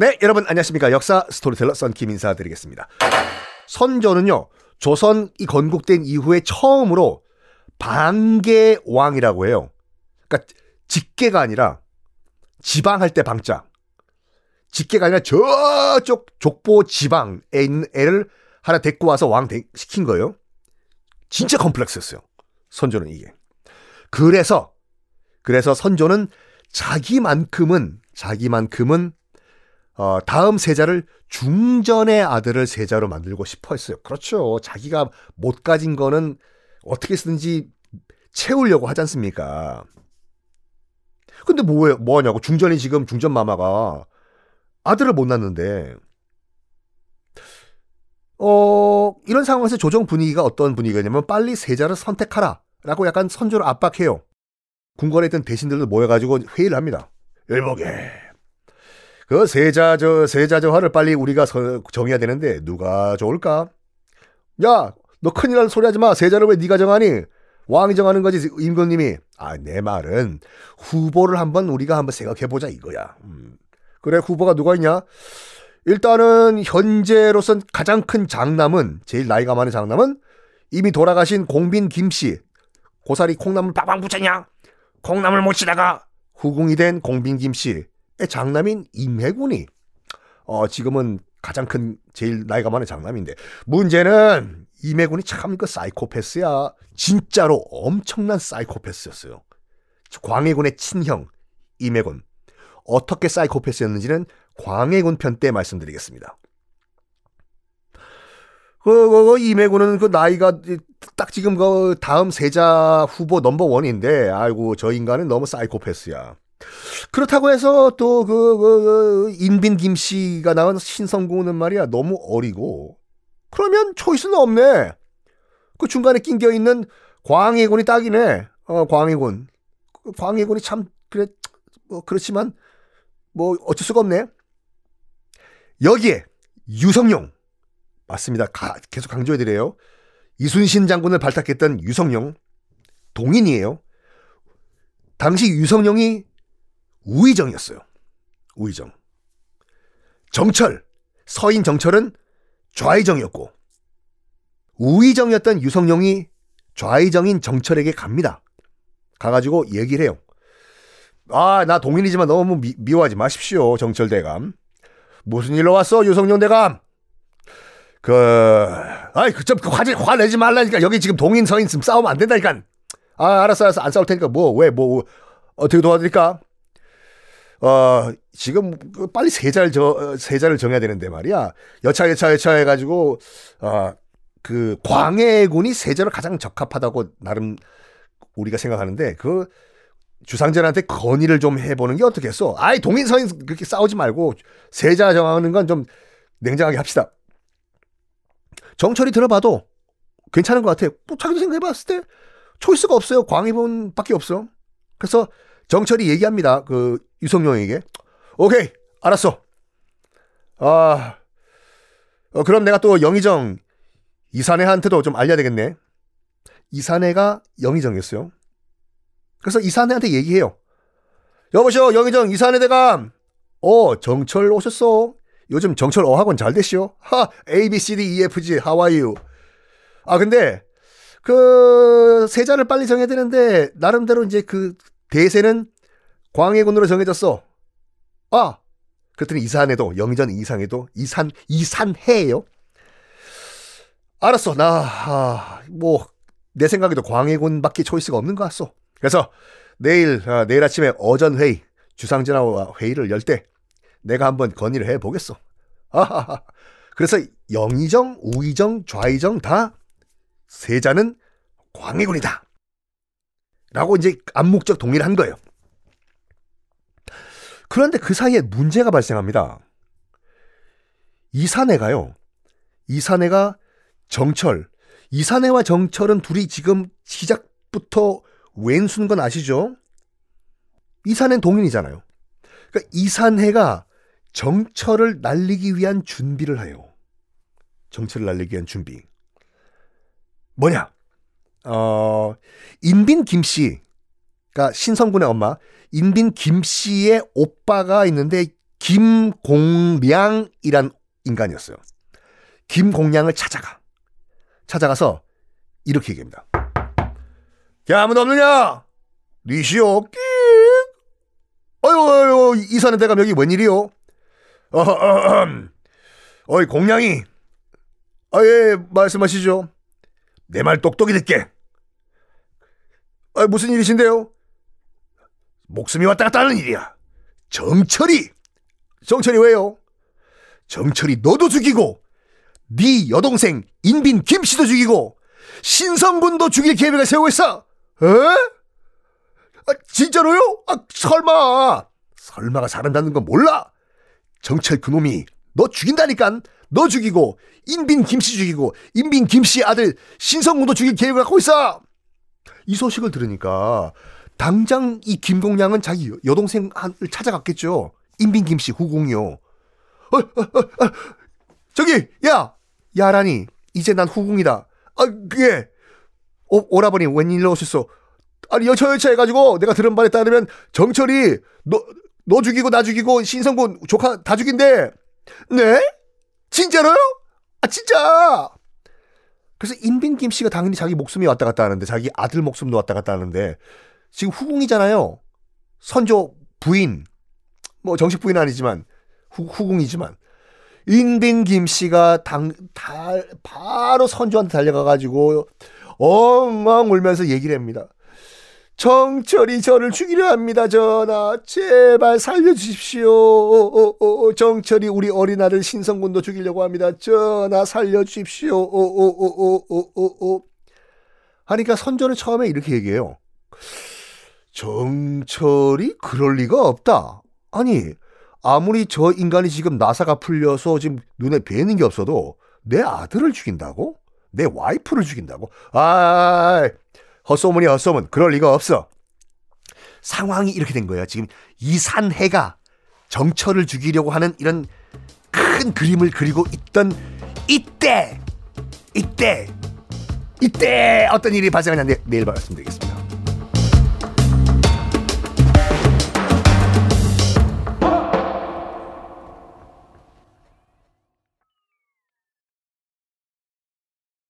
네, 여러분 안녕하십니까. 역사 스토리텔러 썬킴 인사드리겠습니다. 선조는요, 조선이 건국된 이후에 처음으로 방계왕이라고 해요. 그러니까 직계가 아니라 지방할 때 방자. 직계가 아니라 저쪽 족보 지방에 있는 애를 하나 데리고 와서 왕 시킨 거예요. 진짜 컴플렉스였어요. 선조는 이게. 그래서 그래서 선조는 자기만큼은 자기만큼은 어, 다음 세자를 중전의 아들을 세자로 만들고 싶어 했어요. 그렇죠. 자기가 못 가진 거는 어떻게 쓰든지 채우려고 하지 않습니까? 근데 뭐예요? 뭐 하냐고. 중전이 지금 중전 마마가 아들을 못 낳는데 어, 이런 상황에서 조정 분위기가 어떤 분위기냐면 빨리 세자를 선택하라. 라고 약간 선조를 압박해요. 궁궐에 있던 대신들도 모여가지고 회의를 합니다. 일복에. 그 세자 저 세자 저 화를 빨리 우리가 서, 정해야 되는데 누가 좋을까? 야, 너 큰일 날 소리 하지 마. 세자를 왜 네가 정하니? 왕이 정하는 거지 임금님이. 아, 내 말은 후보를 한번 우리가 한번 생각해 보자 이거야. 음. 그래 후보가 누가 있냐? 일단은 현재로선 가장 큰 장남은 제일 나이가 많은 장남은 이미 돌아가신 공빈 김씨 고사리 콩나물 빠방 붙였냐? 콩나물 못 치다가 후궁이 된 공빈 김 씨의 장남인 임해군이 어 지금은 가장 큰 제일 나이가 많은 장남인데 문제는 임해군이 참 그 사이코패스야 진짜로 엄청난 사이코패스였어요. 광해군의 친형 임해군 어떻게 사이코패스였는지는 광해군 편 때 말씀드리겠습니다. 그, 그, 그 이매구는 그 나이가 딱 지금 그 다음 세자 후보 넘버 원인데, 아이고, 저 인간은 너무 사이코패스야. 그렇다고 해서 또 그, 그, 그 인빈 김씨가 나온 신성공은 말이야, 너무 어리고. 그러면 초이스는 없네. 그 중간에 낑겨 있는 광해군이 딱이네. 어, 광해군. 그 광해군이 참, 그래, 뭐, 그렇지만, 뭐, 어쩔 수가 없네. 여기에 유성룡 맞습니다. 가, 계속 강조해드려요. 이순신 장군을 발탁했던 유성룡 동인이에요. 당시 유성룡이 우의정이었어요. 우의정. 정철 서인 정철은 좌의정이었고 우의정이었던 유성룡이 좌의정인 정철에게 갑니다. 가가지고 얘기를 해요. 아, 나 동인이지만 너무 미, 미워하지 마십시오, 정철 대감. 무슨 일로 왔어, 유성룡 대감? 그, 아이, 그, 좀, 화, 화내지 말라니까. 여기 지금 동인, 서인 지금 싸우면 안 된다니까. 아, 알았어, 알았어. 안 싸울 테니까 뭐, 왜, 뭐, 어떻게 도와드릴까? 어, 지금 그 빨리 세자를 저, 어, 세자를 정해야 되는데 말이야. 여차, 여차, 여차 해가지고, 어, 그, 광해군이 세자로 가장 적합하다고 나름 우리가 생각하는데, 그, 주상전한테 건의를 좀 해보는 게 어떻겠어? 아이 동인 서인 그렇게 싸우지 말고 세자 정하는 건 좀 냉정하게 합시다. 정철이 들어봐도 괜찮은 것 같아. 뭐 자기도 생각해봤을 때 초이스가 없어요. 광희분밖에 없어. 그래서 정철이 얘기합니다. 그 유성룡에게 오케이 알았어. 아 어, 그럼 내가 또 영의정 이사내한테도 좀 알려야 되겠네. 이사내가 영의정이었어요. 그래서 이사내한테 얘기해요. 여보시오, 영의정 이사내 대감. 어, 정철 오셨어. 요즘 정철 어학원 잘 되시오. 하, A, B, C, D, E, F, G, are you? 아, 근데, 그, 세자를 빨리 정해야 되는데, 나름대로 이제 그, 대세는 광해군으로 정해졌어. 아! 그랬더니 이산에도, 영의전 이상에도, 이산, 이산해예요 알았어, 나, 아, 뭐, 내 생각에도 광해군밖에 초이스가 없는 것 같소. 그래서 내일 아, 내일 아침에 어전 회의 주상전하와 회의를 열 때 내가 한번 건의를 해 보겠어. 아하하. 그래서 영의정, 우의정, 좌의정 다 세자는 광해군이다. 라고 이제 암묵적 동의를 한 거예요. 그런데 그 사이에 문제가 발생합니다. 이사내가요. 이사내가 정철. 이사내와 정철은 둘이 지금 시작부터 왼수인 건 아시죠? 이산해는 동인이잖아요. 그러니까 이산해가 정철을 날리기 위한 준비를 해요. 정철을 날리기 위한 준비. 뭐냐? 어, 인빈 김씨. 그러니까 신성군의 엄마 인빈 김 씨의 오빠가 있는데 김공량이란 인간이었어요. 김공량을 찾아가. 찾아가서 이렇게 얘기합니다. 야, 아무도 없느냐? 니시오, 끼 어유, 어유, 이사는 대감 여기 웬일이요? 어, 어, 음. 어이, 공량이. 아, 예, 말씀하시죠. 내 말 똑똑히 듣게. 아, 무슨 일이신데요? 목숨이 왔다 갔다 하는 일이야. 정철이. 정철이 왜요? 정철이 너도 죽이고, 네 여동생 인빈 김씨도 죽이고, 신성군도 죽일 계획을 세우고 있어. 에? 아, 진짜로요? 아, 설마. 설마가 사른다는 건 몰라. 정철 그놈이 너 죽인다니까. 너 죽이고 인빈 김씨 죽이고 인빈 김씨 아들 신성군도 죽일 계획을 갖고 있어. 이 소식을 들으니까 당장 이 김공량은 자기 여동생을 찾아갔겠죠. 인빈 김씨 후궁이요. 어, 어, 어, 어, 저기 야 야라니 이제 난 후궁이다. 아 그게 오, 오라버니 웬일로 오셨어? 아니 여차여차 해가지고 내가 들은 바에 따르면 정철이 너, 너 죽이고 나 죽이고 신성군 조카 다 죽인대. 네? 진짜로요? 아 진짜. 그래서 인빈 김 씨가 당연히 자기 목숨이 왔다 갔다 하는데 자기 아들 목숨도 왔다 갔다 하는데 지금 후궁이잖아요. 선조 부인 뭐 정식 부인 아니지만 후, 후궁이지만 인빈 김 씨가 당 다, 바로 선조한테 달려가 가지고 엉엉 울면서 얘기를 합니다. 정철이 저를 죽이려 합니다, 전하. 제발 살려주십시오. 정철이 우리 어린 아들 신성군도 죽이려고 합니다. 전하, 살려주십시오. 하니까 선조는 처음에 이렇게 얘기해요. 정철이 그럴 리가 없다. 아니, 아무리 저 인간이 지금 나사가 풀려서 지금 눈에 뵈는 게 없어도 내 아들을 죽인다고? 내 와이프를 죽인다고? 아, 헛소문이 헛소문. 그럴 리가 없어. 상황이 이렇게 된 거예요. 지금 이산해가 정철을 죽이려고 하는 이런 큰 그림을 그리고 있던 이때, 이때, 이때 어떤 일이 발생하냐 내일 말씀드리겠습니다.